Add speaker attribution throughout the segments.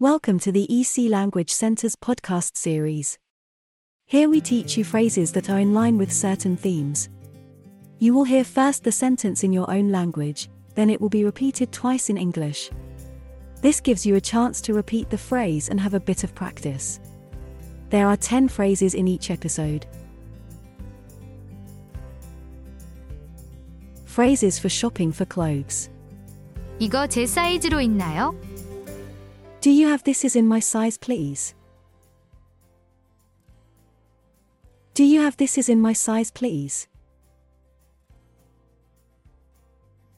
Speaker 1: Welcome to the EC Language Center's podcast series. Here we teach you phrases that are in line with certain themes. You will hear first the sentence in your own language, then it will be repeated twice in English. This gives you a chance to repeat the phrase and have a bit of practice. There are 10 phrases in each episode. Phrases for shopping for clothes.
Speaker 2: 이거 제 사이즈로 있나요?
Speaker 1: Do you have this is in my size, please? Do you have this is in my size, please?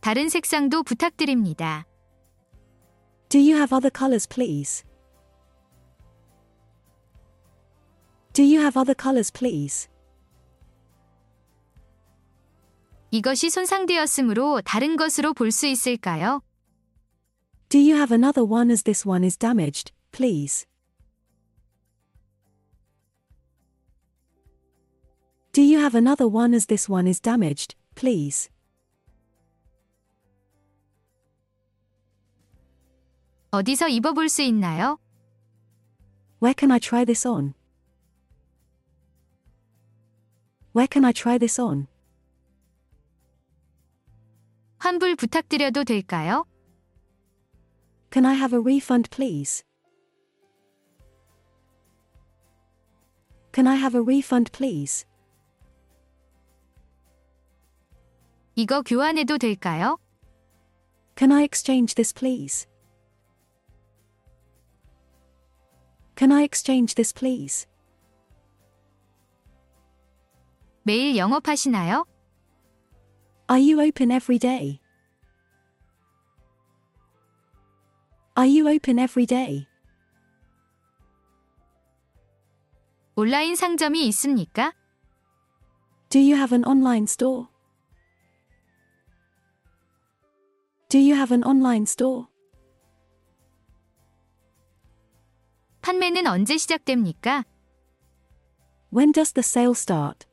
Speaker 2: 다른 색상도 부탁드립니다.
Speaker 1: Do you have other colors, please? Do you have other colors, please?
Speaker 2: 이것이 손상되었으므로 다른 것으로 볼 수 있을까요?
Speaker 1: Do you have another one as this one is damaged, please? Do you have another one as this one is damaged, please?
Speaker 2: 어디서 입어볼 수 있나요?
Speaker 1: Where can I try this on? Where can I try this on?
Speaker 2: 환불 부탁드려도 될까요?
Speaker 1: Can I have a refund, please? Can I have a refund, please?
Speaker 2: 이거 교환해도 될까요?
Speaker 1: Can I exchange this, please? Can I exchange this, please?
Speaker 2: 매일 영업하시나요?
Speaker 1: Are you open every day? Are you open every day?
Speaker 2: 온라인 상점이 있습니까?
Speaker 1: Do you have an online store? Do you have an online store?
Speaker 2: 판매는 언제 시작됩니까?
Speaker 1: When does the sale start?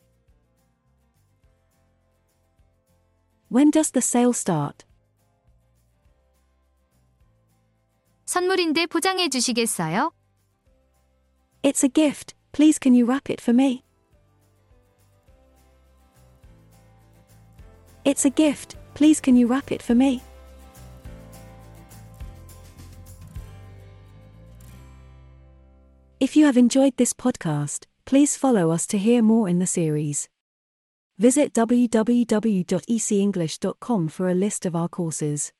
Speaker 1: When does the sale start?
Speaker 2: 선물인데 포장해 주시겠어요?
Speaker 1: It's a gift, please can you wrap it for me? It's a gift, please can you wrap it for me? If you have enjoyed this podcast, please follow us to hear more in the series. Visit www.ecenglish.com for a list of our courses.